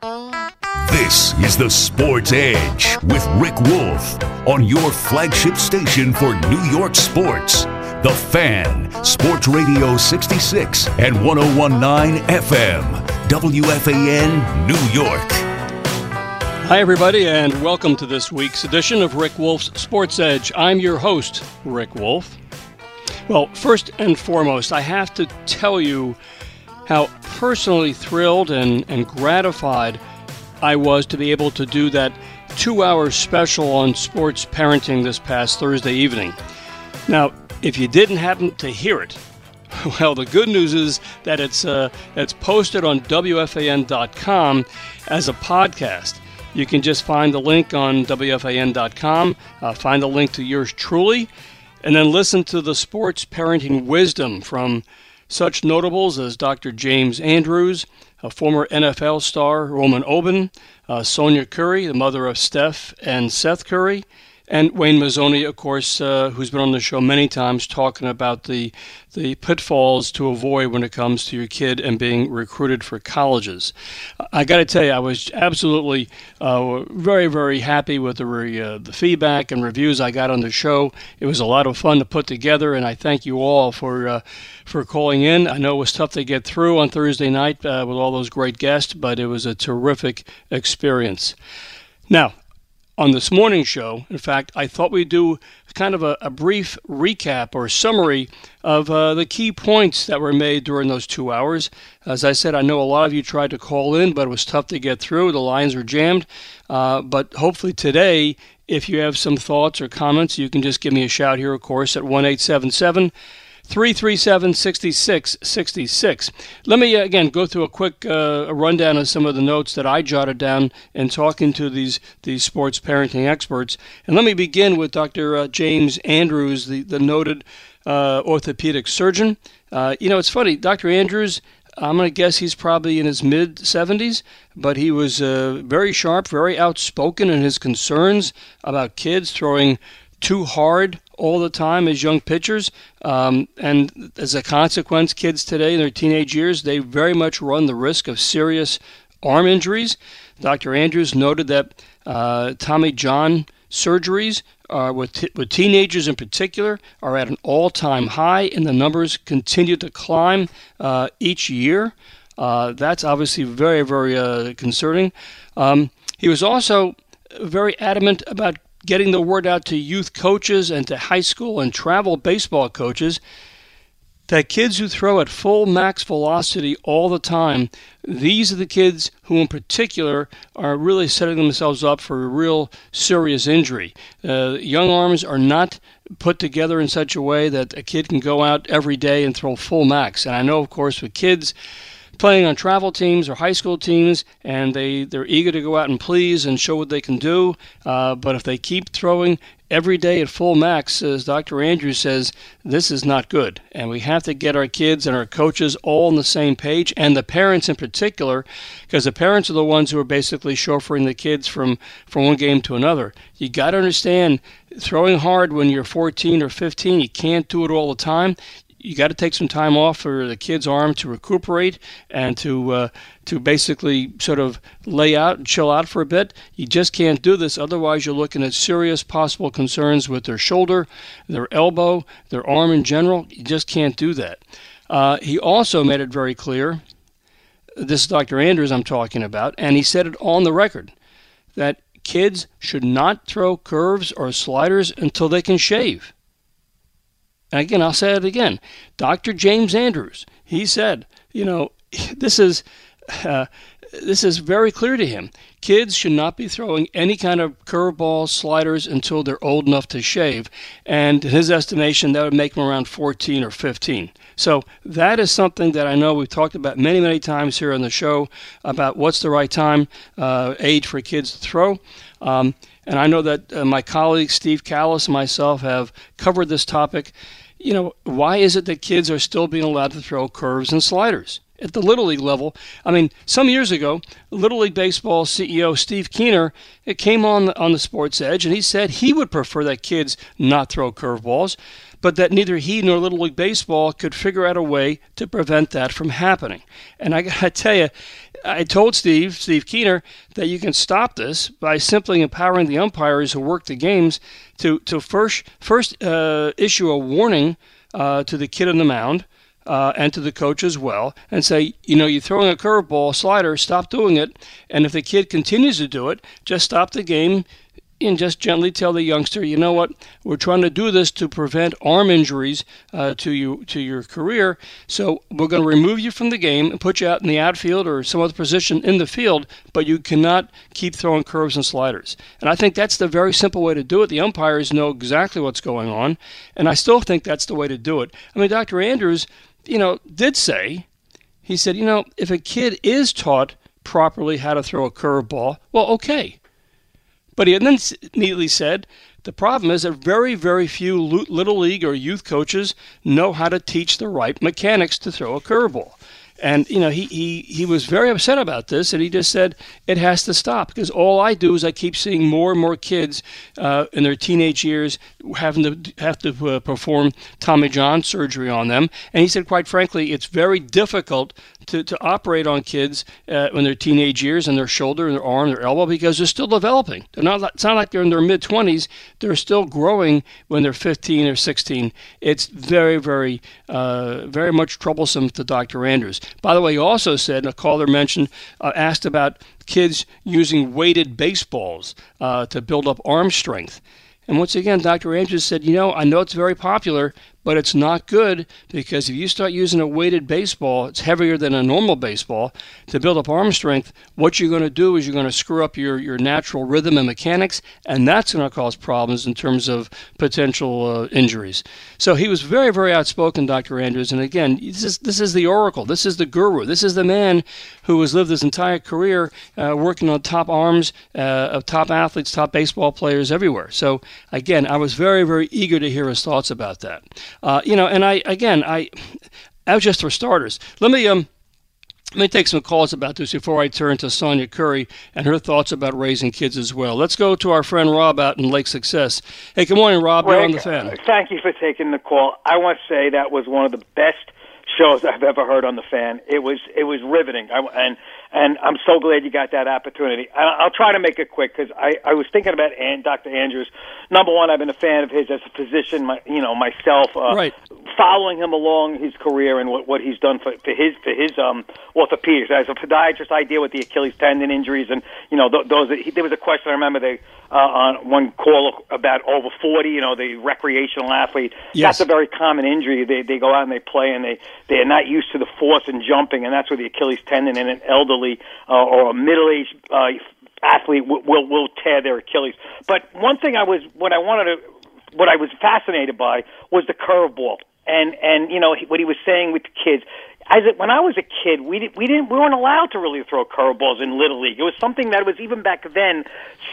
This is the Sports Edge with Rick Wolff on your flagship station for New York sports. The Fan, Sports Radio 66 and 1019 FM, WFAN, New York. Hi, everybody, and welcome to this week's edition of Rick Wolff's Sports Edge. I'm your host, Rick Wolff. Well, first and foremost, I have to tell you how personally thrilled and, and gratified I was to be able to do that two hour special on sports parenting this past Thursday evening. Now, if you didn't happen to hear it, well, the good news is that it's uh, it's posted on WFAN.com as a podcast. You can just find the link on WFAN.com, uh, find the link to yours truly, and then listen to the sports parenting wisdom from such notables as Dr. James Andrews, a former NFL star Roman Oben, uh, Sonya Curry, the mother of Steph and Seth Curry, and Wayne Mazzoni, of course, uh, who's been on the show many times talking about the the pitfalls to avoid when it comes to your kid and being recruited for colleges. I got to tell you, I was absolutely uh, very, very happy with the re, uh, the feedback and reviews I got on the show. It was a lot of fun to put together, and I thank you all for uh, for calling in. I know it was tough to get through on Thursday night uh, with all those great guests, but it was a terrific experience. Now, on this morning show. In fact, I thought we'd do kind of a, a brief recap or summary of uh, the key points that were made during those two hours. As I said, I know a lot of you tried to call in, but it was tough to get through. The lines were jammed. Uh, but hopefully today, if you have some thoughts or comments, you can just give me a shout here, of course, at 1 877 337 6666. Let me uh, again go through a quick uh, rundown of some of the notes that I jotted down in talking to these, these sports parenting experts. And let me begin with Dr. Uh, James Andrews, the, the noted uh, orthopedic surgeon. Uh, you know, it's funny, Dr. Andrews. I'm going to guess he's probably in his mid 70s, but he was uh, very sharp, very outspoken in his concerns about kids throwing too hard all the time as young pitchers. Um, and as a consequence, kids today in their teenage years, they very much run the risk of serious arm injuries. Dr. Andrews noted that uh, Tommy John surgeries uh, with, t- with teenagers in particular are at an all time high, and the numbers continue to climb uh, each year. Uh, that's obviously very, very uh, concerning. Um, he was also very adamant about getting the word out to youth coaches and to high school and travel baseball coaches that kids who throw at full max velocity all the time, these are the kids who, in particular, are really setting themselves up for a real serious injury. Uh, young arms are not put together in such a way that a kid can go out every day and throw full max. And I know, of course, with kids, playing on travel teams or high school teams, and they, they're eager to go out and please and show what they can do. Uh, but if they keep throwing every day at full max, as Dr. Andrews says, this is not good. And we have to get our kids and our coaches all on the same page, and the parents in particular, because the parents are the ones who are basically chauffeuring the kids from, from one game to another. You got to understand, throwing hard when you're 14 or 15, you can't do it all the time you got to take some time off for the kid's arm to recuperate and to uh, to basically sort of lay out and chill out for a bit. You just can't do this, otherwise you're looking at serious possible concerns with their shoulder, their elbow, their arm in general. You just can't do that. Uh, he also made it very clear. This is Dr. Andrews I'm talking about, and he said it on the record that kids should not throw curves or sliders until they can shave. And again, I'll say it again. Dr. James Andrews, he said, you know, this is, uh, this is very clear to him. Kids should not be throwing any kind of curveballs, sliders until they're old enough to shave. And in his estimation, that would make them around 14 or 15. So that is something that I know we've talked about many, many times here on the show about what's the right time, uh, age for kids to throw. Um, and I know that uh, my colleague Steve Kallas and myself have covered this topic. You know, why is it that kids are still being allowed to throw curves and sliders? at the Little League level. I mean, some years ago, Little League Baseball CEO Steve Keener it came on on the Sports Edge, and he said he would prefer that kids not throw curveballs, but that neither he nor Little League Baseball could figure out a way to prevent that from happening. And I got to tell you, I told Steve, Steve Keener, that you can stop this by simply empowering the umpires who work the games to to first first uh, issue a warning uh, to the kid on the mound uh, and to the coach as well and say, you know, you're throwing a curveball, slider, stop doing it. And if the kid continues to do it, just stop the game and just gently tell the youngster, you know what, we're trying to do this to prevent arm injuries uh, to you to your career. So we're going to remove you from the game and put you out in the outfield or some other position in the field, but you cannot keep throwing curves and sliders. And I think that's the very simple way to do it. The umpires know exactly what's going on, and I still think that's the way to do it. I mean, Dr. Andrews you know, did say, he said, you know, if a kid is taught properly how to throw a curveball, well, okay. But he then neatly said, the problem is that very, very few little league or youth coaches know how to teach the right mechanics to throw a curveball. And you know, he, he, he was very upset about this, and he just said it has to stop because all I do is I keep seeing more and more kids uh, in their teenage years having to have to uh, perform Tommy John surgery on them. And he said, quite frankly, it's very difficult to, to operate on kids uh, in their teenage years and their shoulder and their arm, their elbow because they're still developing. They're not. It's not like they're in their mid 20s. They're still growing when they're 15 or 16. It's very, very, uh, very much troublesome to Dr. Andrews. By the way, he also said, a caller mentioned, uh, asked about kids using weighted baseballs uh, to build up arm strength. And once again, Dr. Andrews said, you know, I know it's very popular, but it's not good because if you start using a weighted baseball, it's heavier than a normal baseball to build up arm strength. What you're going to do is you're going to screw up your, your natural rhythm and mechanics, and that's going to cause problems in terms of potential uh, injuries. So he was very, very outspoken, Dr. Andrews. And again, this is, this is the oracle, this is the guru, this is the man who has lived his entire career uh, working on top arms uh, of top athletes, top baseball players everywhere. So again, I was very, very eager to hear his thoughts about that. Uh, you know, and I again, I, I was just for starters. Let me um. Let me take some calls about this before I turn to Sonya Curry and her thoughts about raising kids as well. Let's go to our friend Rob out in Lake Success. Hey, good morning, Rob. You're on the fan. Thank you for taking the call. I want to say that was one of the best shows I've ever heard on the fan. It was it was riveting, I, and and I'm so glad you got that opportunity. I'll try to make it quick because I I was thinking about and Dr. Andrews. Number one, I've been a fan of his as a physician, my, you know myself. Uh, right. Following him along his career and what what he's done for for his for his um orthopedics as a podiatrist, I deal with the Achilles tendon injuries and you know th- those. He, there was a question I remember they uh, on one call about over 40, you know, the recreational athlete. Yes. That's a very common injury. They they go out and they play and they they're not used to the force and jumping, and that's where the Achilles tendon in an elderly uh, or a middle-aged uh, athlete will, will will tear their Achilles. But one thing I was what I wanted to what I was fascinated by was the curveball. And and you know what he was saying with the kids, as it, when I was a kid, we we didn't we weren't allowed to really throw curveballs in little league. It was something that was even back then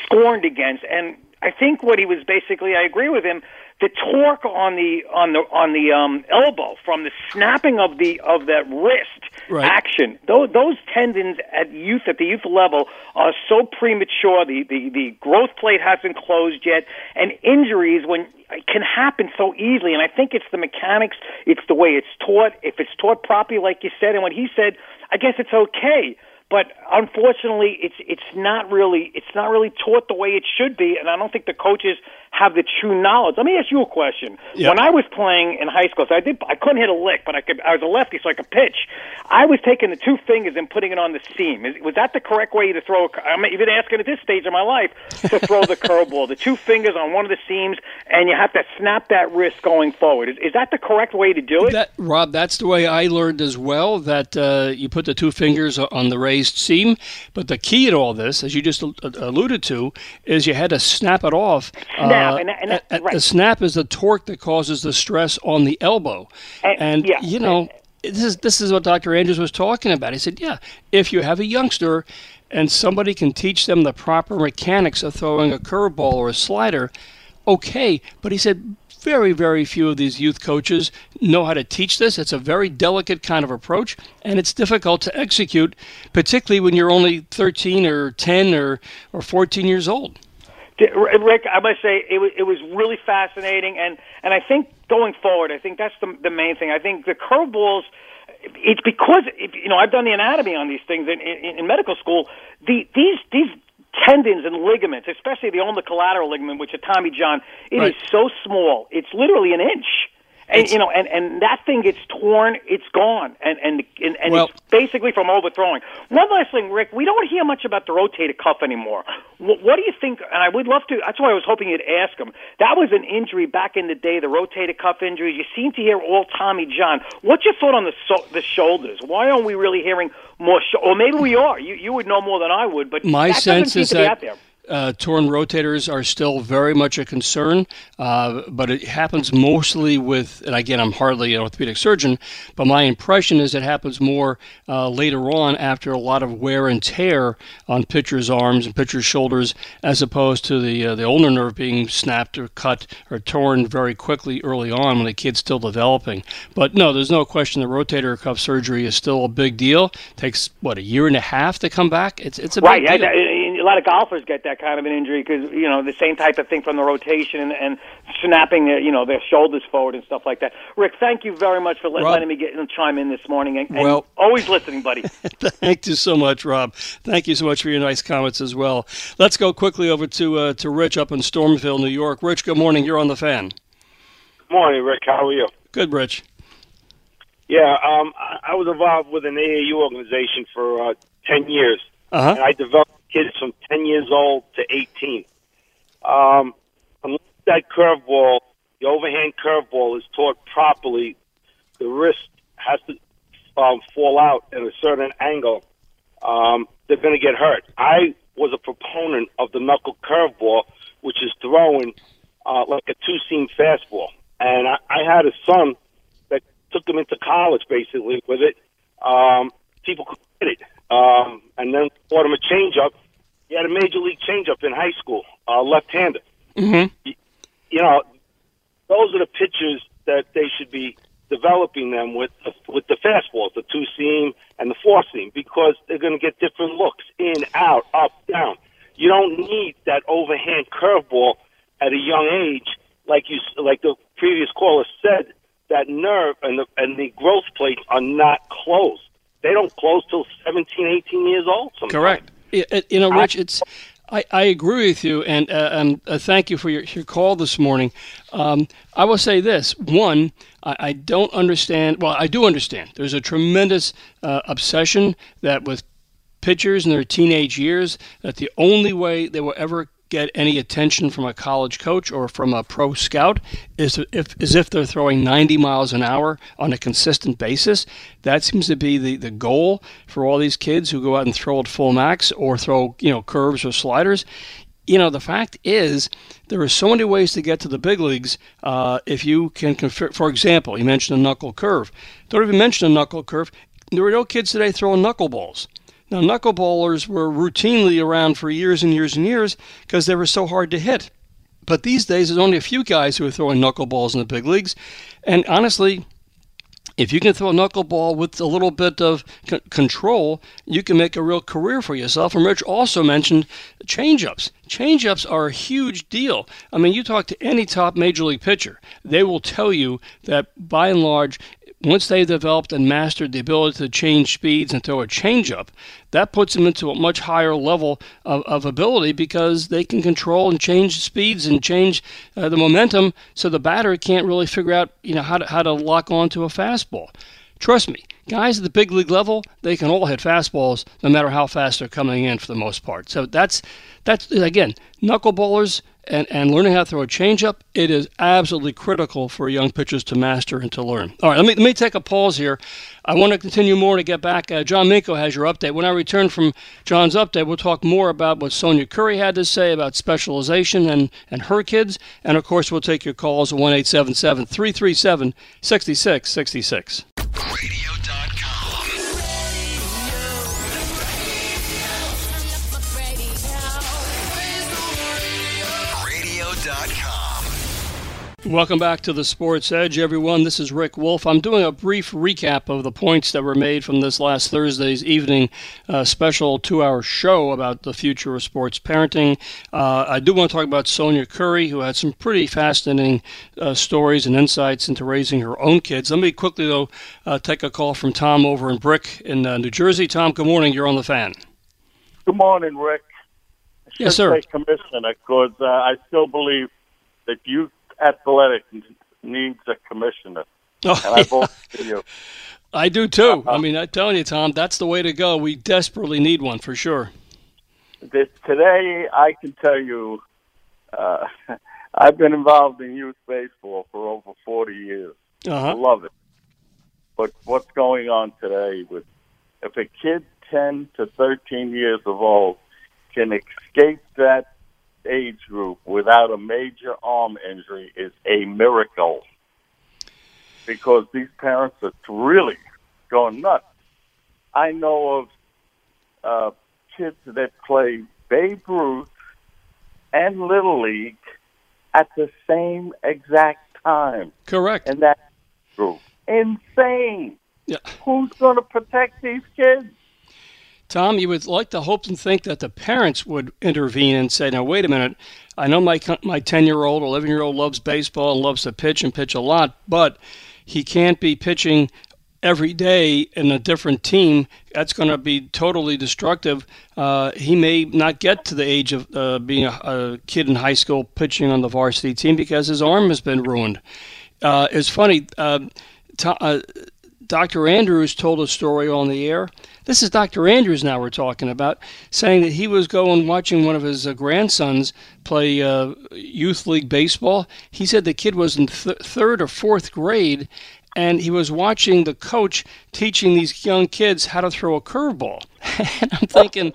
scorned against. And I think what he was basically, I agree with him the torque on the on the on the um, elbow from the snapping of the of that wrist right. action. Those those tendons at youth at the youth level are so premature. The the the growth plate hasn't closed yet, and injuries when can happen so easily. And I think it's the mechanics. It's the way it's taught. If it's taught properly, like you said, and what he said, I guess it's okay but unfortunately it's it's not really it's not really taught the way it should be and I don't think the coaches have the true knowledge. Let me ask you a question. Yep. When I was playing in high school, so I did I couldn't hit a lick, but I could I was a lefty so I could pitch. I was taking the two fingers and putting it on the seam. Is, was that the correct way to throw a I'm even asking at this stage of my life to throw the curveball. The two fingers on one of the seams and you have to snap that wrist going forward. Is, is that the correct way to do it? That, Rob, that's the way I learned as well that uh, you put the two fingers on the raised based seam. But the key in all this, as you just alluded to, is you had to snap it off. Snap, uh, and, and that, right. The snap is the torque that causes the stress on the elbow. And, and yeah. you know, this is this is what Dr. Andrews was talking about. He said, yeah, if you have a youngster and somebody can teach them the proper mechanics of throwing a curveball or a slider, okay. But he said very, very few of these youth coaches know how to teach this. It's a very delicate kind of approach, and it's difficult to execute, particularly when you're only 13 or 10 or, or 14 years old. Rick, I must say it was, it was really fascinating, and, and I think going forward, I think that's the, the main thing. I think the curveballs – it's because you know I've done the anatomy on these things in, in, in medical school. The, these these tendons and ligaments, especially the ulnar collateral ligament, which is Tommy John, it right. is so small. It's literally an inch. And you know, and and that thing gets torn, it's gone, and and and, and well, it's basically from overthrowing. One last thing, Rick, we don't hear much about the rotator cuff anymore. What, what do you think? And I would love to. That's why I was hoping you'd ask him. That was an injury back in the day, the rotator cuff injuries. You seem to hear all Tommy John. What's your thought on the so, the shoulders? Why aren't we really hearing more? Sh- or maybe we are. You you would know more than I would, but my sense is that uh, torn rotators are still very much a concern, uh, but it happens mostly with, and again, I'm hardly an orthopedic surgeon, but my impression is it happens more uh, later on after a lot of wear and tear on pitchers' arms and pitchers' shoulders, as opposed to the uh, the ulnar nerve being snapped or cut or torn very quickly early on when the kid's still developing. But no, there's no question the rotator cuff surgery is still a big deal. It takes what a year and a half to come back. It's it's a right. big deal. a lot of golfers get that that kind of an injury because you know the same type of thing from the rotation and, and snapping their, you know their shoulders forward and stuff like that. Rick, thank you very much for let, Rob, letting me get and chime in this morning. And, and well, always listening, buddy. thank you so much, Rob. Thank you so much for your nice comments as well. Let's go quickly over to uh, to Rich up in Stormville, New York. Rich, good morning. You're on the fan. Good morning, Rick. How are you? Good, Rich. Yeah, um, I was involved with an AAU organization for uh, ten years, uh-huh. and I developed kids from 10 years old to 18. Um, unless that curveball, the overhand curveball, is taught properly, the wrist has to um, fall out at a certain angle. Um, they're going to get hurt. I was a proponent of the knuckle curveball, which is throwing uh, like a two seam fastball. And I, I had a son that took him into college basically with it. Um, people could get it. Um, and then taught him a changeup he had a major league changeup in high school, uh, left-handed. Mm-hmm. You, you know, those are the pitchers that they should be developing them with the, with the fastballs, the two seam and the four seam, because they're going to get different looks in, out, up, down. You don't need that overhand curveball at a young age, like you like the previous caller said. That nerve and the and the growth plates are not closed. They don't close till 17, 18 years old. Sometimes. Correct. You know, Rich, it's. I, I agree with you, and uh, um, uh, thank you for your, your call this morning. Um, I will say this: one, I, I, don't understand. Well, I do understand. There's a tremendous uh, obsession that with pitchers in their teenage years, that the only way they will ever get any attention from a college coach or from a pro scout is if is if they're throwing 90 miles an hour on a consistent basis. That seems to be the, the goal for all these kids who go out and throw at full max or throw you know curves or sliders. You know the fact is there are so many ways to get to the big leagues. Uh, if you can, confer- for example, you mentioned a knuckle curve. Don't even mention a knuckle curve. There are no kids today throwing knuckleballs. Now, knuckleballers were routinely around for years and years and years because they were so hard to hit. But these days, there's only a few guys who are throwing knuckleballs in the big leagues. And honestly, if you can throw a knuckleball with a little bit of c- control, you can make a real career for yourself. And Rich also mentioned changeups. Changeups are a huge deal. I mean, you talk to any top major league pitcher, they will tell you that by and large, once they've developed and mastered the ability to change speeds and throw a changeup, that puts them into a much higher level of, of ability because they can control and change speeds and change uh, the momentum so the batter can't really figure out you know how to, how to lock onto a fastball. Trust me, guys at the big league level, they can all hit fastballs no matter how fast they're coming in for the most part. So that's that's again, knuckleballers and, and learning how to throw a changeup, it is absolutely critical for young pitchers to master and to learn. All right, let me, let me take a pause here. I want to continue more to get back. Uh, John Minko has your update. When I return from John's update, we'll talk more about what Sonya Curry had to say about specialization and, and her kids. And of course, we'll take your calls at 1 337 6666. Welcome back to the Sports Edge, everyone. This is Rick Wolff. I'm doing a brief recap of the points that were made from this last Thursday's evening uh, special two hour show about the future of sports parenting. Uh, I do want to talk about Sonya Curry, who had some pretty fascinating uh, stories and insights into raising her own kids. Let me quickly, though, uh, take a call from Tom over in Brick in uh, New Jersey. Tom, good morning. You're on the fan. Good morning, Rick. Yes, sir. Commissioner, because uh, I still believe that you athletic needs a commissioner. Oh, and I vote for you. I do too. Uh, I mean, I'm telling you, Tom, that's the way to go. We desperately need one for sure. This, today, I can tell you, uh, I've been involved in youth baseball for over 40 years. Uh-huh. I love it. But what's going on today with if a kid 10 to 13 years of old can escape that age group without a major arm injury is a miracle because these parents are really going nuts. I know of uh, kids that play Babe Ruth and Little League at the same exact time. Correct. And that group. Insane. Yeah. Who's going to protect these kids? Tom, you would like to hope and think that the parents would intervene and say, "Now, wait a minute. I know my my ten year old, eleven year old loves baseball and loves to pitch and pitch a lot, but he can't be pitching every day in a different team. That's going to be totally destructive. Uh, he may not get to the age of uh, being a, a, kid in high school pitching on the varsity team because his arm has been ruined." Uh, it's funny. Uh, uh, Dr. Andrews told a story on the air. This is Dr. Andrews now we're talking about, saying that he was going watching one of his uh, grandsons play uh, youth league baseball. He said the kid was in th- third or fourth grade, and he was watching the coach teaching these young kids how to throw a curveball. and I'm thinking,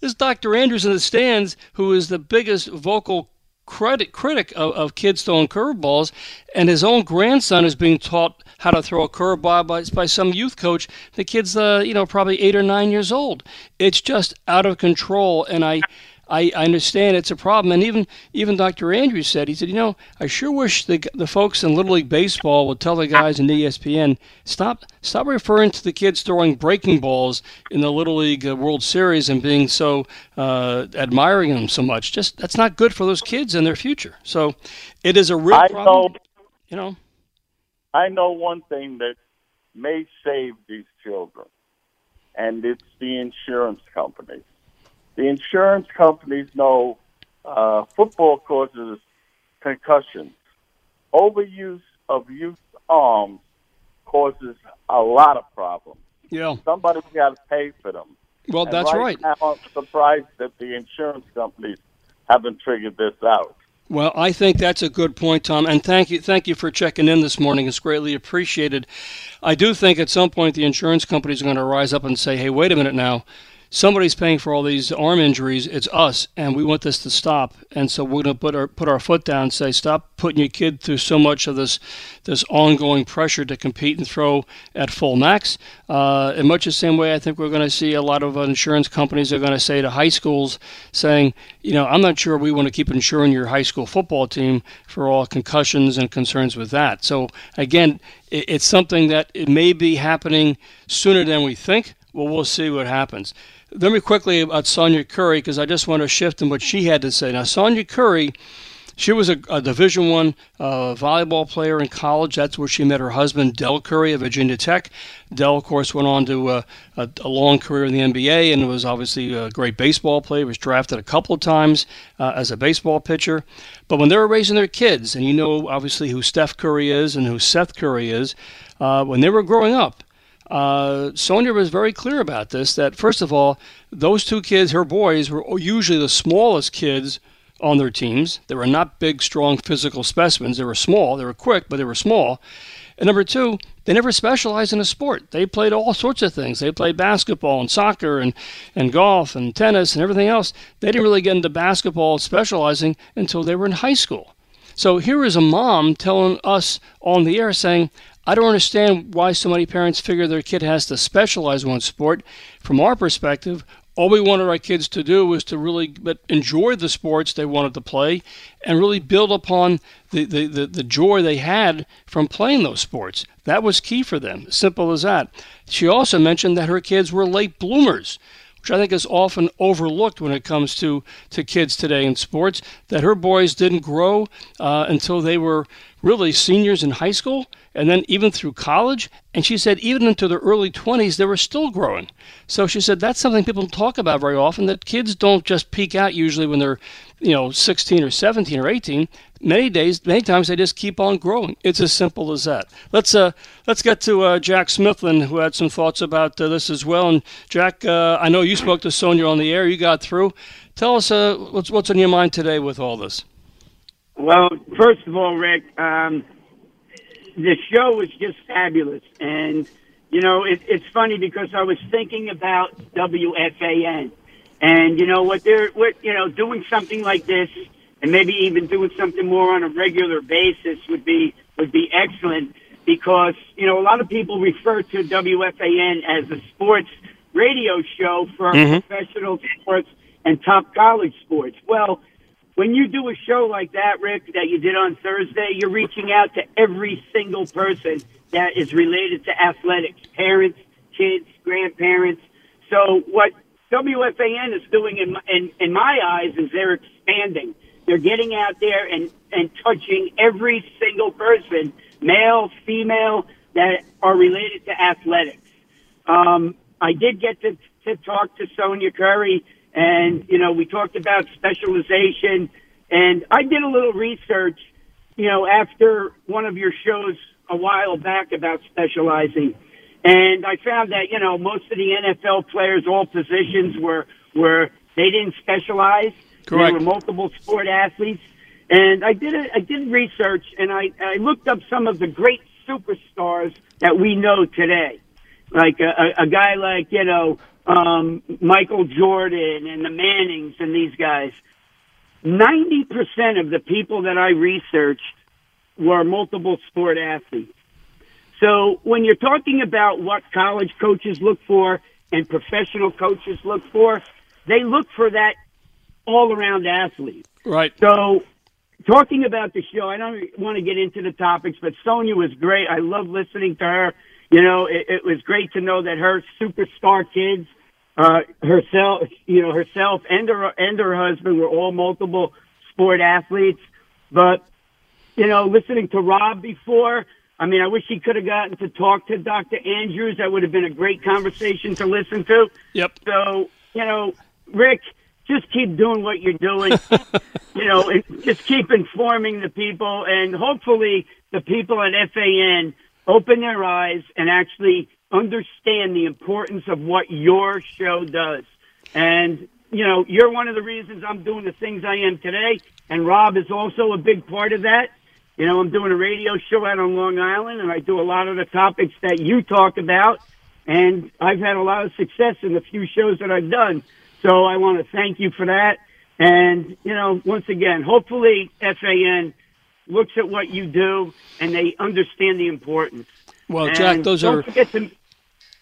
this Dr. Andrews in the stands, who is the biggest vocal credit, critic of, of kids throwing curveballs, and his own grandson is being taught how to throw a curveball by, by some youth coach. The kid's, uh, you know, probably eight or nine years old. It's just out of control, and I. I, I understand it's a problem, and even even Dr. Andrews said he said, you know, I sure wish the the folks in Little League baseball would tell the guys in ESPN stop stop referring to the kids throwing breaking balls in the Little League uh, World Series and being so uh, admiring them so much. Just that's not good for those kids and their future. So it is a real I problem. Know, you know, I know one thing that may save these children, and it's the insurance companies. The insurance companies know uh, football causes concussions. Overuse of youth arms causes a lot of problems. Yeah. Somebody's got to pay for them. Well, And that's right. right. Now, I'm surprised that the insurance companies haven't figured this out. Well, I think that's a good point, Tom, and thank you, thank you for checking in this morning. It's greatly appreciated. I do think at some point the insurance companies are going to rise up and say, "Hey, wait a minute now somebody's paying for all these arm injuries. It's us, and we want this to stop. And so we're going to put our put our foot down and say, stop putting your kid through so much of this this ongoing pressure to compete and throw at full max. Uh, in much the same way, I think we're going to see a lot of insurance companies are going to say to high schools, saying, you know, I'm not sure we want to keep insuring your high school football team for all concussions and concerns with that. So again, it's something that it may be happening sooner than we think. Well, we'll see what happens. Let me quickly about Sonya Curry because I just want to shift in what she had to say. Now, Sonya Curry, she was a, a Division One uh, volleyball player in college. That's where she met her husband, Dell Curry of Virginia Tech. Dell, of course, went on to uh, a, a, long career in the NBA and was obviously a great baseball player. Was drafted a couple of times uh, as a baseball pitcher. But when they were raising their kids, and you know obviously who Steph Curry is and who Seth Curry is, uh, when they were growing up uh, Sonya was very clear about this that, first of all, those two kids, her boys, were usually the smallest kids on their teams. They were not big, strong physical specimens. They were small. They were quick, but they were small. And number two, they never specialized in a sport. They played all sorts of things. They played basketball and soccer and, and golf and tennis and everything else. They didn't really get into basketball specializing until they were in high school. So here is a mom telling us on the air saying, I don't understand why so many parents figure their kid has to specialize one sport. From our perspective, all we wanted our kids to do was to really enjoy the sports they wanted to play and really build upon the, the, the, the, joy they had from playing those sports. That was key for them. Simple as that. She also mentioned that her kids were late bloomers, which I think is often overlooked when it comes to, to kids today in sports, that her boys didn't grow uh, until they were really seniors in high school and then even through college. And she said even into their early 20s, they were still growing. So she said that's something people don't talk about very often, that kids don't just peak out usually when they're, you know, 16 or 17 or 18. Many days, many times they just keep on growing. It's as simple as that. Let's uh, let's get to uh, Jack Smithlin, who had some thoughts about uh, this as well. And Jack, uh, I know you spoke to Sonya on the air. You got through. Tell us uh, what's what's on your mind today with all this. Well, first of all, Rick, um, the show was just fabulous, and you know it, it's funny because I was thinking about WFAN, and you know what they're what you know doing something like this, and maybe even doing something more on a regular basis would be would be excellent because you know a lot of people refer to WFAN as a sports radio show for mm-hmm. professional sports and top college sports. Well when you do a show like that, Rick, that you did on Thursday, you're reaching out to every single person that is related to athletics, parents, kids, grandparents. So what WFAN is doing in, in, in my eyes is they're expanding. They're getting out there and, and touching every single person, male, female, that are related to athletics. Um, I did get to, to talk to Sonia Curry and, you know, we talked about specialization. And I did a little research, you know, after one of your shows a while back about specializing. And I found that, you know, most of the NFL players, all positions were, were, they didn't specialize. Correct. They were multiple sport athletes. And I did a, I did research and I, I looked up some of the great superstars that we know today. Like a, a, guy like, you know, um, Michael Jordan and the Mannings and these guys. 90% of the people that I researched were multiple sport athletes. So when you're talking about what college coaches look for and professional coaches look for, they look for that all around athlete. Right. So talking about the show, I don't want to get into the topics, but Sonya was great. I love listening to her. You know, it, it was great to know that her superstar kids uh, herself, you know, herself and her and her husband were all multiple sport athletes. But you know, listening to Rob before, I mean, I wish he could have gotten to talk to Dr. Andrews. That would have been a great conversation to listen to. Yep. So, you know, Rick, just keep doing what you're doing. you know, and just keep informing the people, and hopefully, the people at FAN open their eyes and actually understand the importance of what your show does. And, you know, you're one of the reasons I'm doing the things I am today. And Rob is also a big part of that. You know, I'm doing a radio show out on Long Island and I do a lot of the topics that you talk about. And I've had a lot of success in the few shows that I've done. So I want to thank you for that. And, you know, once again, hopefully FAN looks at what you do and they understand the importance. Well, Jack, those are to,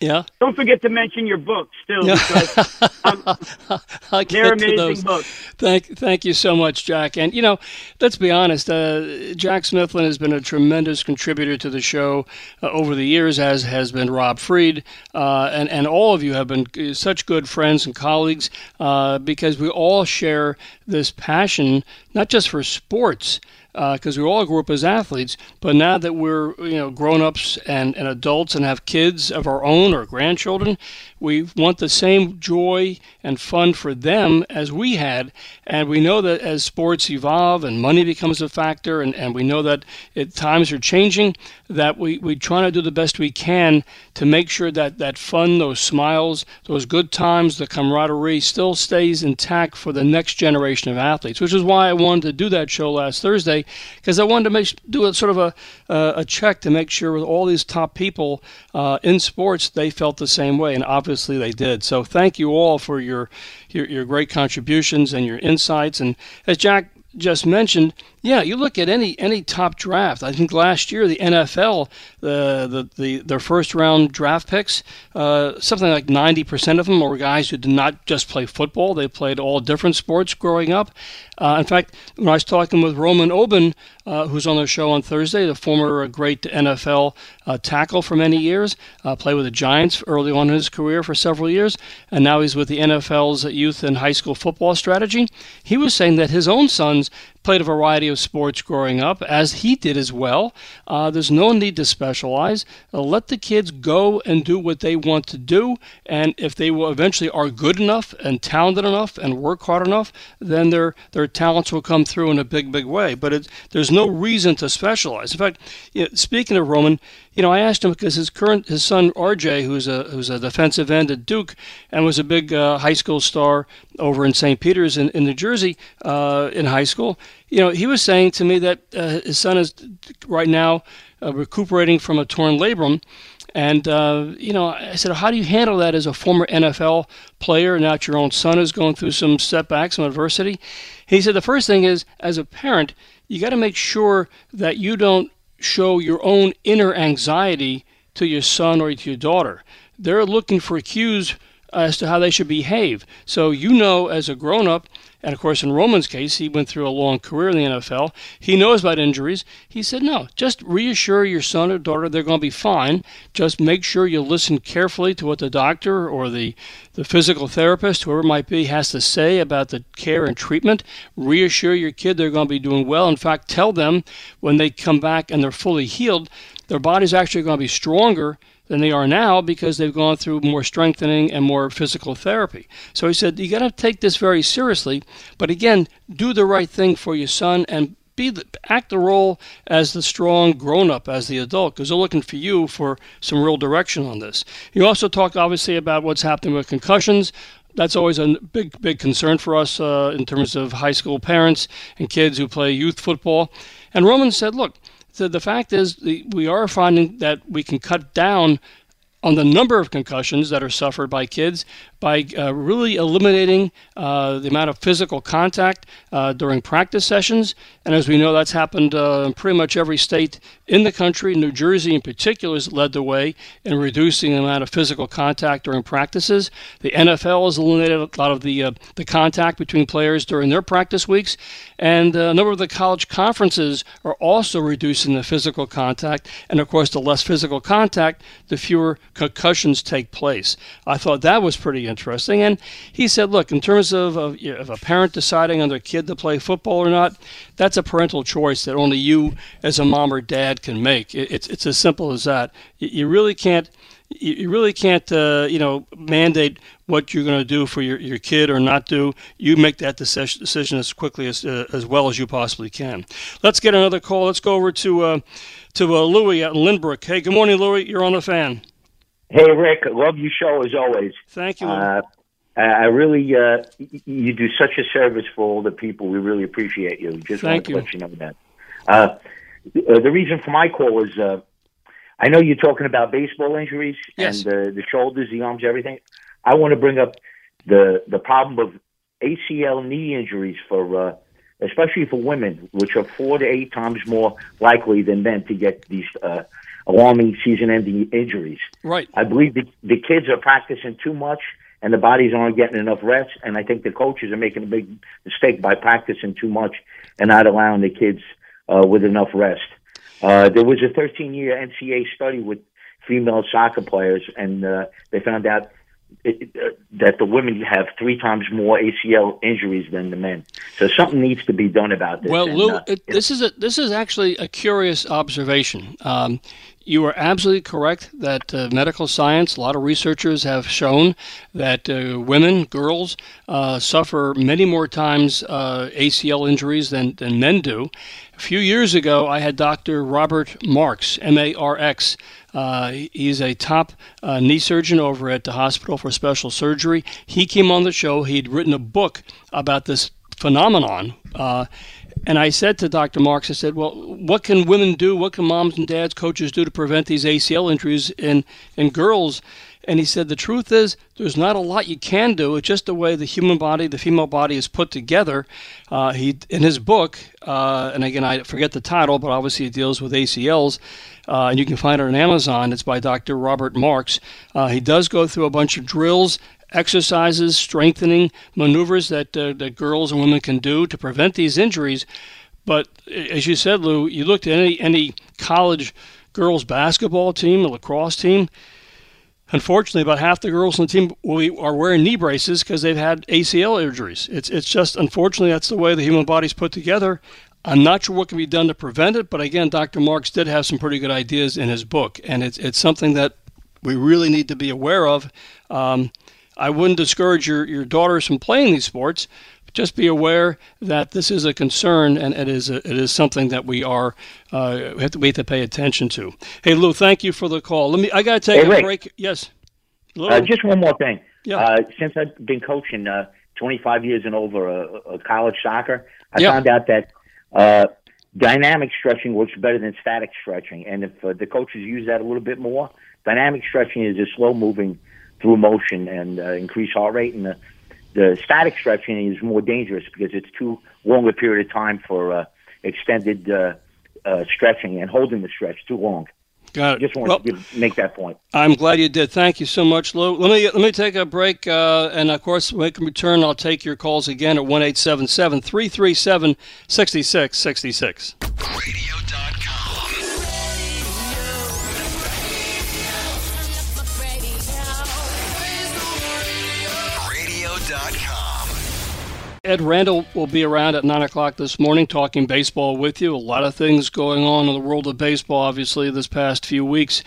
yeah. Don't forget to mention your books too, because um, they're amazing books. Thank, thank you so much, Jack. And you know, let's be honest. Uh, Jack Smithlin has been a tremendous contributor to the show uh, over the years, as has been Rob Freed, uh, and and all of you have been such good friends and colleagues uh, because we all share this passion, not just for sports Uh, because we all grew up as athletes. But now that we're you know grown ups and, and adults and have kids of our own or grandchildren, we want the same joy and fun for them as we had. And we know that as sports evolve and money becomes a factor, and, and we know that it, times are changing, that we, we try to do the best we can to make sure that that fun, those smiles, those good times, the camaraderie still stays intact for the next generation of athletes, which is why I wanted to do that show last Thursday, because I wanted to make, do a sort of a, uh, a check to make sure with all these top people uh, in sports, they felt the same way. And obviously, obviously they did. So thank you all for your, your, your great contributions and your insights. And as Jack just mentioned, yeah, you look at any any top draft. I think last year the NFL, the the, the their first round draft picks, uh, something like ninety percent of them were guys who did not just play football; they played all different sports growing up. Uh, in fact, when I was talking with Roman Oben, uh, who's on the show on Thursday, the former great NFL uh, tackle for many years, uh, played with the Giants early on in his career for several years, and now he's with the NFL's youth and high school football strategy. He was saying that his own sons played a variety of sports growing up, as he did as well. Uh, there's no need to specialize. Uh, let the kids go and do what they want to do, and if they will eventually are good enough and talented enough and work hard enough, then their their talents will come through in a big, big way. But it, there's no reason to specialize. In fact, you know, speaking of Roman, you know, I asked him because his current his son RJ, who's a who's a defensive end at Duke and was a big uh, high school star over in St. Peter's in, in New Jersey uh, in high school. You know, he was saying to me that uh, his son is right now uh, recuperating from a torn labrum. And, uh, you know, I said, how do you handle that as a former NFL player? Now that your own son is going through some setbacks, some adversity. He said, the first thing is, as a parent, you got to make sure that you don't show your own inner anxiety to your son or to your daughter. They're looking for cues as to how they should behave. So you know, as a grown up, and of course, in Roman's case, he went through a long career in the NFL. He knows about injuries. He said, no, just reassure your son or daughter they're going to be fine. Just make sure you listen carefully to what the doctor or the, the physical therapist, whoever it might be, has to say about the care and treatment. Reassure your kid they're going to be doing well. In fact, tell them when they come back and they're fully healed, their body's actually going to be stronger than they are now because they've gone through more strengthening and more physical therapy. So he said, you got to take this very seriously, but again, do the right thing for your son and be the, act the role as the strong grown up, as the adult, because they're looking for you for some real direction on this. You also talked obviously about what's happening with concussions. That's always a big, big concern for us uh, in terms of high school parents and kids who play youth football. And Roman said, look, the, fact is, the, we are finding that we can cut down on the number of concussions that are suffered by kids by uh, really eliminating uh, the amount of physical contact uh, during practice sessions. And as we know, that's happened uh, in pretty much every state in the country. New Jersey, in particular, has led the way in reducing the amount of physical contact during practices. The NFL has eliminated a lot of the uh, the contact between players during their practice weeks, and uh, a number of the college conferences are also reducing the physical contact. And of course, the less physical contact, the fewer concussions take place. I thought that was pretty interesting. And he said, look, in terms of, a parent deciding on their kid to play football or not, that's a parental choice that only you, as a mom or dad, can make. It, it's it's as simple as that. You, you really can't you really can't uh, you know mandate what you're going to do for your, your kid or not do. You make that decision as quickly as uh, as well as you possibly can. Let's get another call. Let's go over to uh, to uh, Louis at Lynbrook. Hey, good morning, Louis. You're on the fan. Hey, Rick. Love your show as always. Thank you. Uh, I really, uh, you do such a service for all the people. We really appreciate you. Just Thank wanted to you. let you know that. Uh, the reason for my call is uh, I know you're talking about baseball injuries Yes. and the, the shoulders, the arms, everything. I want to bring up the the problem of ACL knee injuries for, uh, especially for women, which are four to eight times more likely than men to get these uh, alarming season-ending injuries. Right. I believe the, the kids are practicing too much and the bodies aren't getting enough rest. And I think the coaches are making a big mistake by practicing too much and not allowing the kids uh, with enough rest. Uh, there was a 13 year NCAA study with female soccer players, and uh, they found out it, uh, that the women have three times more ACL injuries than the men. So something needs to be done about this. Well, and, Lou, uh, it, this is a this is actually a curious observation. Um, you are absolutely correct that uh, medical science, a lot of researchers have shown that uh, women, girls, uh, suffer many more times uh, ACL injuries than, than men do. A few years ago, I had Dr. Robert Marx, M A R X. Uh, he's a top uh, knee surgeon over at the Hospital for Special Surgery. He came on the show. He'd written a book about this phenomenon. Uh, and I said to Dr. Marx, I said, well, what can women do? What can moms and dads, coaches do to prevent these ACL injuries in, in girls? And he said, the truth is, there's not a lot you can do. It's just the way the human body, the female body, is put together. Uh, he in his book, uh, and again, I forget the title, but obviously it deals with ACLs, uh, and you can find it on Amazon. It's by Dr. Robert Marx. Uh, he does go through a bunch of drills exercises, strengthening maneuvers that uh, that girls and women can do to prevent these injuries. But as you said, Lou, you looked at any any college girls basketball team, a lacrosse team. Unfortunately, about half the girls on the team are wearing knee braces because they've had ACL injuries. It's it's just unfortunately that's the way the human body's put together. I'm not sure what can be done to prevent it, but again, Dr. Marx did have some pretty good ideas in his book, and it's it's something that we really need to be aware of. Um, I wouldn't discourage your, your daughters from playing these sports. Just be aware that this is a concern and it is a, it is something that we are uh, have to, we have to pay attention to. Hey Lou, thank you for the call. Let me I got to take Hey, a Rick. break. Yes, Lou. Uh, just one more thing. Yeah. Uh, since I've been coaching uh, 25 years and over uh, uh, college soccer, I Yeah. found out that uh, dynamic stretching works better than static stretching. And if uh, the coaches use that a little bit more, dynamic stretching is a slow moving through motion and uh, increase heart rate. And the, the static stretching is more dangerous because it's too long a period of time for uh, extended uh, uh, stretching and holding the stretch too long. got it. Just wanted Well, to give, make that point. I'm glad you did. Thank you so much, Lou. Let me let me take a break, uh, and of course, when we can return, I'll take your calls again at one eight seven seven three three seven sixty six sixty six. Ed Randall will be around at 9 o'clock this morning talking baseball with you. A lot of things going on in the world of baseball, obviously, this past few weeks.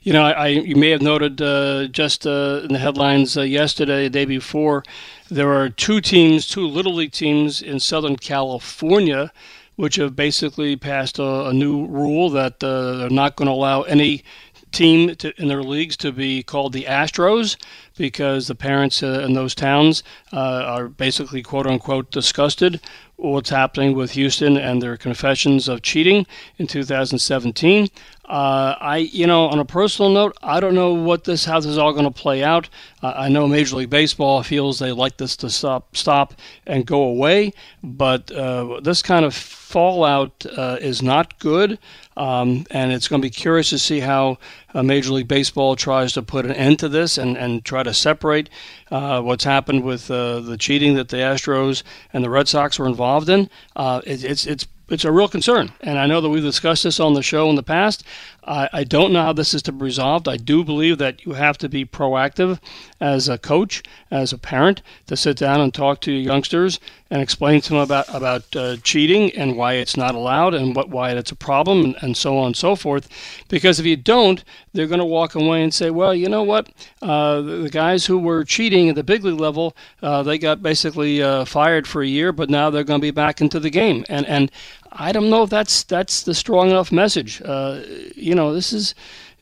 You know, I, I you may have noted uh, just uh, in the headlines uh, yesterday, the day before, there are two teams, two Little League teams in Southern California, which have basically passed a, a new rule that uh, they're not going to allow any team to, in their leagues to be called the Astros because the parents uh, in those towns uh, are basically quote unquote disgusted with what's happening with Houston and their confessions of cheating in 2017. Uh, I, you know, on a personal note, I don't know what this how this is all going to play out. Uh, I know Major League Baseball feels they like this to stop, stop and go away, but uh, this kind of fallout uh, is not good, um, and it's going to be curious to see how uh, Major League Baseball tries to put an end to this and, and try to separate uh, what's happened with uh, the cheating that the Astros and the Red Sox were involved in. Uh, it, it's it's it's a real concern, and I know that we've discussed this on the show in the past. I, I don't know how this is to be resolved. I do believe that you have to be proactive as a coach, as a parent, to sit down and talk to your youngsters and explain to them about about uh, cheating and why it's not allowed and what why it's a problem and, and so on and so forth. Because if you don't, they're going to walk away and say, well, you know what, uh, the, the guys who were cheating at the big league level, uh, they got basically uh, fired for a year, but now they're going to be back into the game. And and I don't know if that's that's the strong enough message. Uh, you know, this is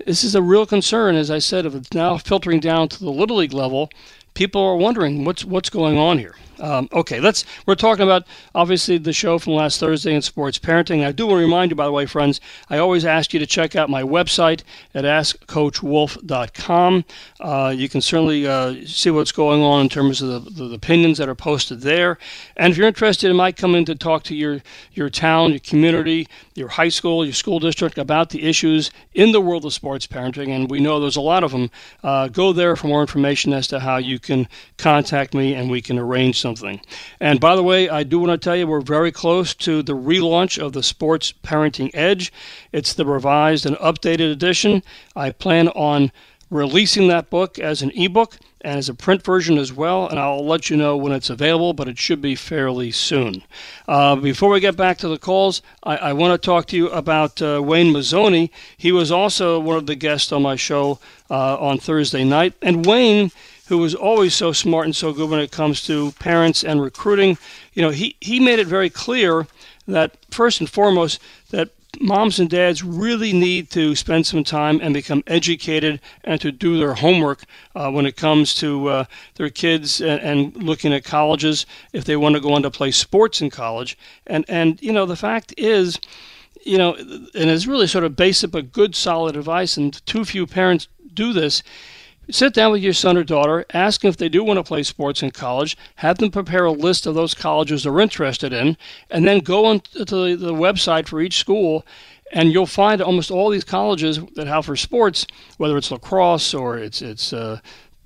this is a real concern. As I said, if it's now filtering down to the little league level, people are wondering what's what's going on here. Um, okay, let's. We're talking about obviously the show from last Thursday in sports parenting. I do want to remind you, by the way, friends. I always ask you to check out my website at AskCoachWolff.com. Uh, you can certainly uh, see what's going on in terms of the, the opinions that are posted there. And if you're interested, I might come in to talk to your your town, your community, your high school, your school district about the issues in the world of sports parenting. And we know there's a lot of them. Uh, go there for more information as to how you can contact me and we can arrange something. And by the way, I do want to tell you we're very close to the relaunch of the Sports Parenting Edge. It's the revised and updated edition. I plan on releasing that book as an ebook and as a print version as well, and I'll let you know when it's available, but it should be fairly soon. Uh, before we get back to the calls, I, I want to talk to you about uh, Wayne Mazzoni. He was also one of the guests on my show uh, on Thursday night, and Wayne who was always so smart and so good when it comes to parents and recruiting, you know, he, he made it very clear that first and foremost that moms and dads really need to spend some time and become educated and to do their homework uh, when it comes to uh, their kids and, and, looking at colleges if they want to go on to play sports in college. And and you know the fact is, you know, and it's really sort of basic but good solid advice, and too few parents do this sit down with your son or daughter, ask them if they do want to play sports in college, have them prepare a list of those colleges they're interested in, and then go onto the, website for each school and you'll find almost all these colleges that have for sports, whether it's lacrosse or it's it's uh,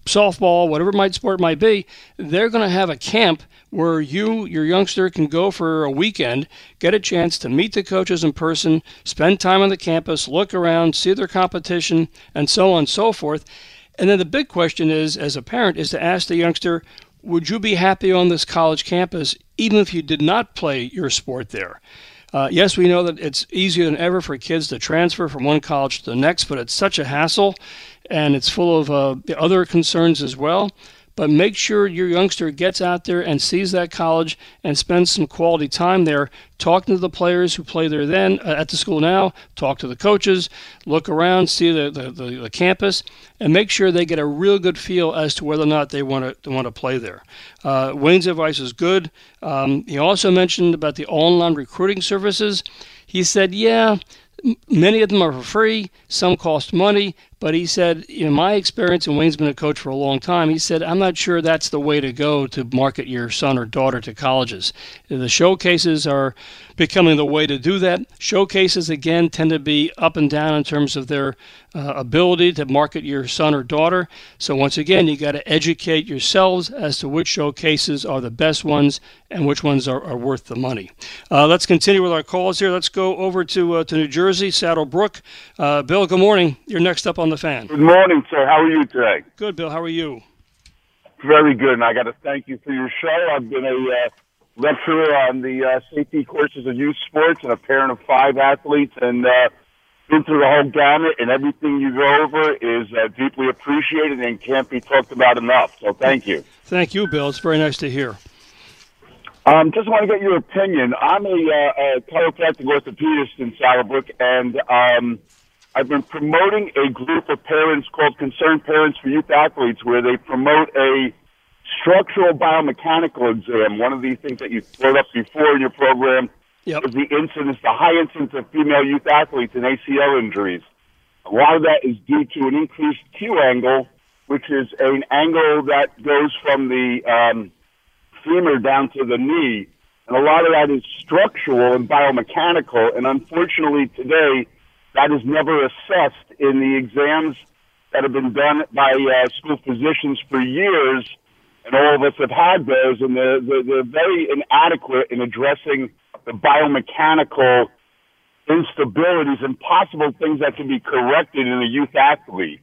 softball, whatever might sport might be, they're going to have a camp where you, your youngster, can go for a weekend, get a chance to meet the coaches in person, spend time on the campus, look around, see their competition, and so on and so forth. And then the big question is, as a parent, is to ask the youngster, would you be happy on this college campus even if you did not play your sport there? Uh, yes, we know that it's easier than ever for kids to transfer from one college to the next, but it's such a hassle and it's full of uh, other concerns as well but make sure your youngster gets out there and sees that college and spends some quality time there. Talking to the players who play there then uh, at the school now. Talk to the coaches. Look around see the, the, the, the, campus and make sure they get a real good feel as to whether or not they want to want to play there. Uh, wayne's advice is good. Um, he also mentioned about the online recruiting services. He said yeah many of them are for free. Some cost money but he said, in my experience, and Wayne's been a coach for a long time, he said, I'm not sure that's the way to go to market your son or daughter to colleges. The showcases are becoming the way to do that. Showcases, again, tend to be up and down in terms of their uh, ability to market your son or daughter. So, once again, you got to educate yourselves as to which showcases are the best ones and which ones are, are worth the money. Uh, let's continue with our calls here. Let's go over to, uh, to New Jersey, Saddle Brook. Uh, Bill, good morning. You're next up on the fan. Good morning, sir. How are you today? Good, Bill. How are you? Very good, and I got to thank you for your show. I've been a uh, lecturer on the uh, safety courses of youth sports and a parent of five athletes, and uh, been through the whole gamut. And everything you go over is uh, deeply appreciated and can't be talked about enough. So thank you. Thank you, Bill. It's very nice to hear. Um, just want to get your opinion. I'm a, uh, a chiropractic orthopedist in Saddle Brook, and um, I've been promoting a group of parents called Concerned Parents for Youth Athletes, where they promote a structural biomechanical exam. One of these things that you brought up before in your program yep. is the incidence, the high incidence of female youth athletes and ACL injuries. A lot of that is due to an increased Q angle, which is an angle that goes from the um, femur down to the knee. And a lot of that is structural and biomechanical. And unfortunately, today, that is never assessed in the exams that have been done by uh, school physicians for years, and all of us have had those, and they're, they're, they're very inadequate in addressing the biomechanical instabilities and possible things that can be corrected in a youth athlete.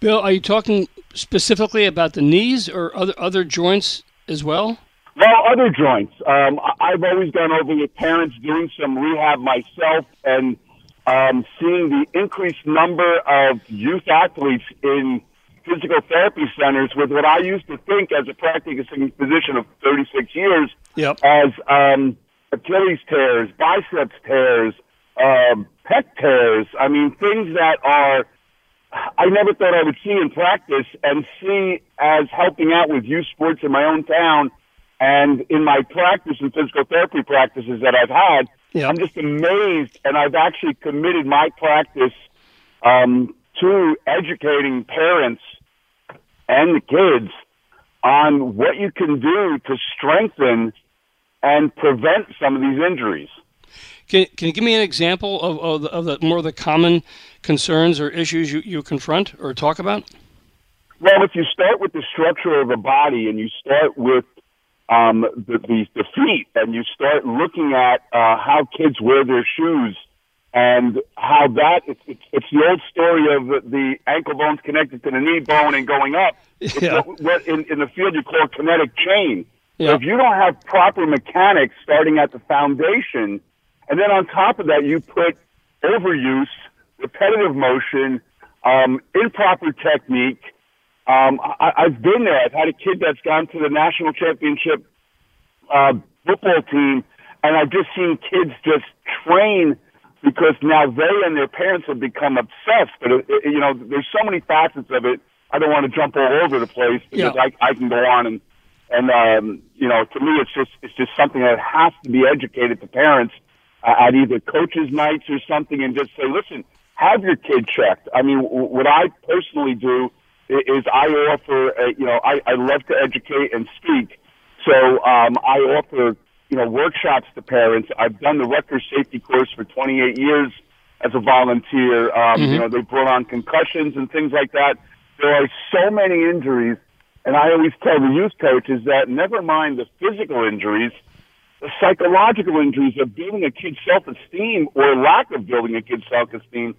Bill, are you talking specifically about the knees or other other joints as well? Well, other joints. Um, I've always gone over with parents doing some rehab myself, and um, seeing the increased number of youth athletes in physical therapy centers with what I used to think as a practicing physician of 36 years yep. as um, Achilles tears, biceps tears, uh, pec tears. I mean, things that are I never thought I would see in practice and see as helping out with youth sports in my own town and in my practice and physical therapy practices that I've had I'm just amazed, and I've actually committed my practice um, to educating parents and the kids on what you can do to strengthen and prevent some of these injuries. Can, can you give me an example of, of, the, of the more of the common concerns or issues you, you confront or talk about? Well, if you start with the structure of the body and you start with um, the, the, the feet and you start looking at uh, how kids wear their shoes and how that it's, it's, it's the old story of the, the ankle bones connected to the knee bone and going up. It's Yeah. what, what in, in the field you call kinetic chain. Yeah. If you don't have proper mechanics starting at the foundation, and then on top of that you put overuse, repetitive motion, um, improper technique. Um, I, I've been there. I've had a kid that's gone to the national championship uh, football team, and I've just seen kids just train because now they and their parents have become obsessed. But it, it, you know, there's so many facets of it. I don't want to jump all over the place because Yeah. I, I can go on and and um, you know, to me, it's just it's just something that has to be educated to parents uh, at either coaches' nights or something, and just say, listen, have your kid checked. I mean, w- what I personally do is I offer, uh, you know, I, I love to educate and speak, so um, I offer, you know, workshops to parents. I've done the Rutgers safety course for 28 years as a volunteer. Um, You know, they brought on concussions and things like that. There are so many injuries, and I always tell the youth coaches that never mind the physical injuries, the psychological injuries of building a kid's self-esteem or lack of building a kid's self-esteem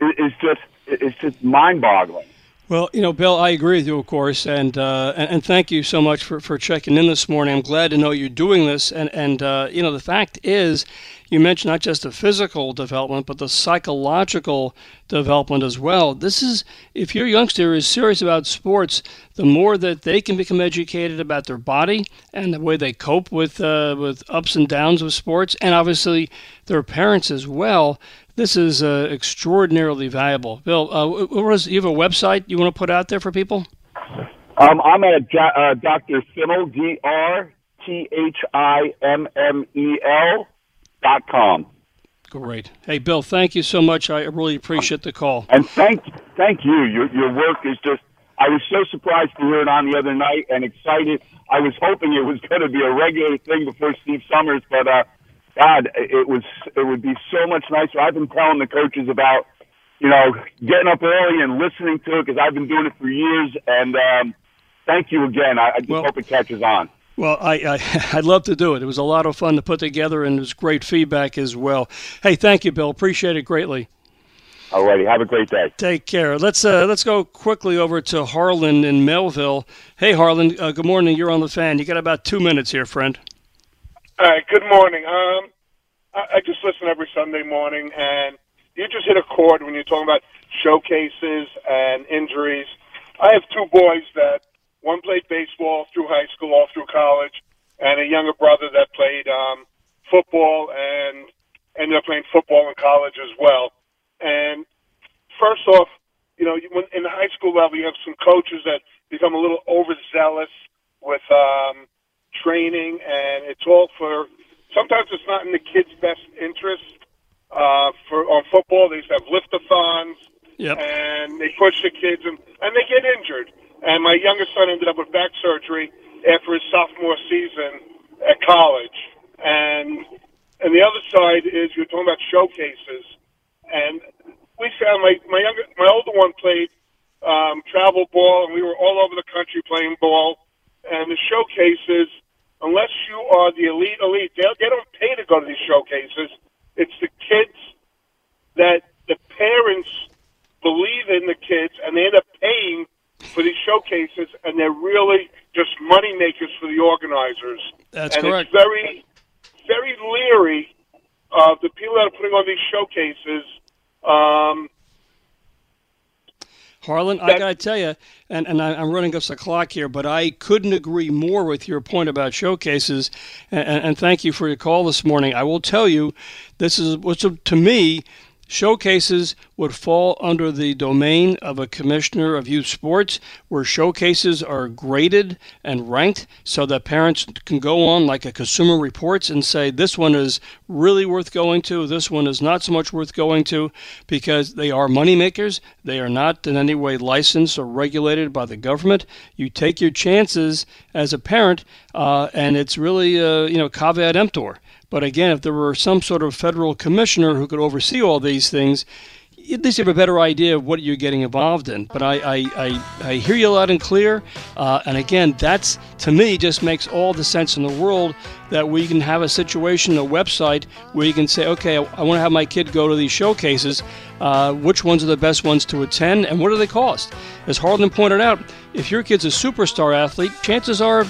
is just it's just mind-boggling. Well, you know, Bill, I agree with you, of course, and uh, and, and thank you so much for, for checking in this morning. I'm glad to know you're doing this, and and uh, you know, the fact is, you mentioned not just the physical development, but the psychological development as well. This is if your youngster is serious about sports, the more that they can become educated about their body and the way they cope with uh, with ups and downs of sports, and obviously their parents as well. This is uh, extraordinarily valuable. Bill, uh, what was, you have a website you want to put out there for people? Um, I'm at uh, Dr. Thimmel, D R T H I M M E L dot com. Great. Hey, Bill, thank you so much. I really appreciate the call. And thank thank you. Your your work is just. I was so surprised to hear it on the other night and excited. I was hoping it was going to be a regular thing before Steve Somers, but uh, God, it was it would be so much nicer. I've been telling the coaches about you know getting up early and listening to it because I've been doing it for years. And um, thank you again. I, I just Well- hope it catches on. Well, I, I I'd love to do it. It was a lot of fun to put together, and it was great feedback as well. Hey, thank you, Bill. Appreciate it greatly. Alrighty, have a great day. Take care. Let's uh, let's go quickly over to Harlan in Melville. Hey, Harlan. Uh, good morning. You're on the fan. You got about two minutes here, friend. All right. Good morning. Um, I, I just listen every Sunday morning, and you just hit a chord when you're talking about showcases and injuries. I have two boys that one played baseball through high school, all through college, and a younger brother that played um, football and ended up playing football in college as well. And first off, you know, in the high school level, you have some coaches that become a little overzealous with um, training, and it's all for. Sometimes it's not in the kids' best interest. Uh, for on football, they used to have lift-a-thons, Yep. and they push the kids, and and they get injured. And my youngest son ended up with back surgery after his sophomore season at college. And and the other side is you're talking about showcases, and we found my my younger my older one played um, travel ball, and we were all over the country playing ball. And the showcases, unless you are the elite elite, they they don't pay to go to these showcases. It's the kids that the parents believe in the kids, and they end up paying for these showcases, and they're really just money makers for the organizers. That's and correct. it's very, very leery of the people that are putting on these showcases. Um, Harlan, I got to tell you, and, and I, I'm running us the clock here, but I couldn't agree more with your point about showcases. And, and, and thank you for your call this morning. I will tell you, this is what's to me. Showcases would fall under the domain of a commissioner of youth sports, where showcases are graded and ranked so that parents can go on like a consumer reports and say this one is really worth going to, this one is not so much worth going to, because they are money makers. They are not in any way licensed or regulated by the government. You take your chances as a parent, uh, and it's really uh, you know caveat emptor. But again, if there were some sort of federal commissioner who could oversee all these things, at least you have a better idea of what you're getting involved in. But I, I, I, I hear you loud and clear. Uh, and again, that's to me just makes all the sense in the world that we can have a situation, a website where you can say, okay, I, I want to have my kid go to these showcases. Uh, which ones are the best ones to attend, and what do they cost? As Harlan pointed out, if your kid's a superstar athlete, chances are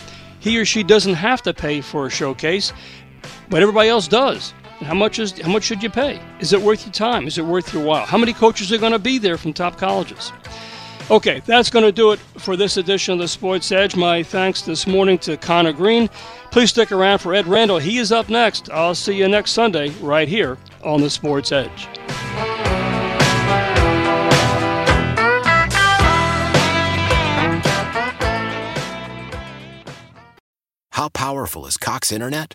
he or she doesn't have to pay for a showcase, but everybody else does. How much is how much should you pay? Is it worth your time? Is it worth your while? How many coaches are going to be there from top colleges? Okay, that's going to do it for this edition of the Sports Edge. My thanks this morning to Connor Green. Please stick around for Ed Randall. He is up next. I'll see you next Sunday right here on the Sports Edge. How powerful is Cox Internet?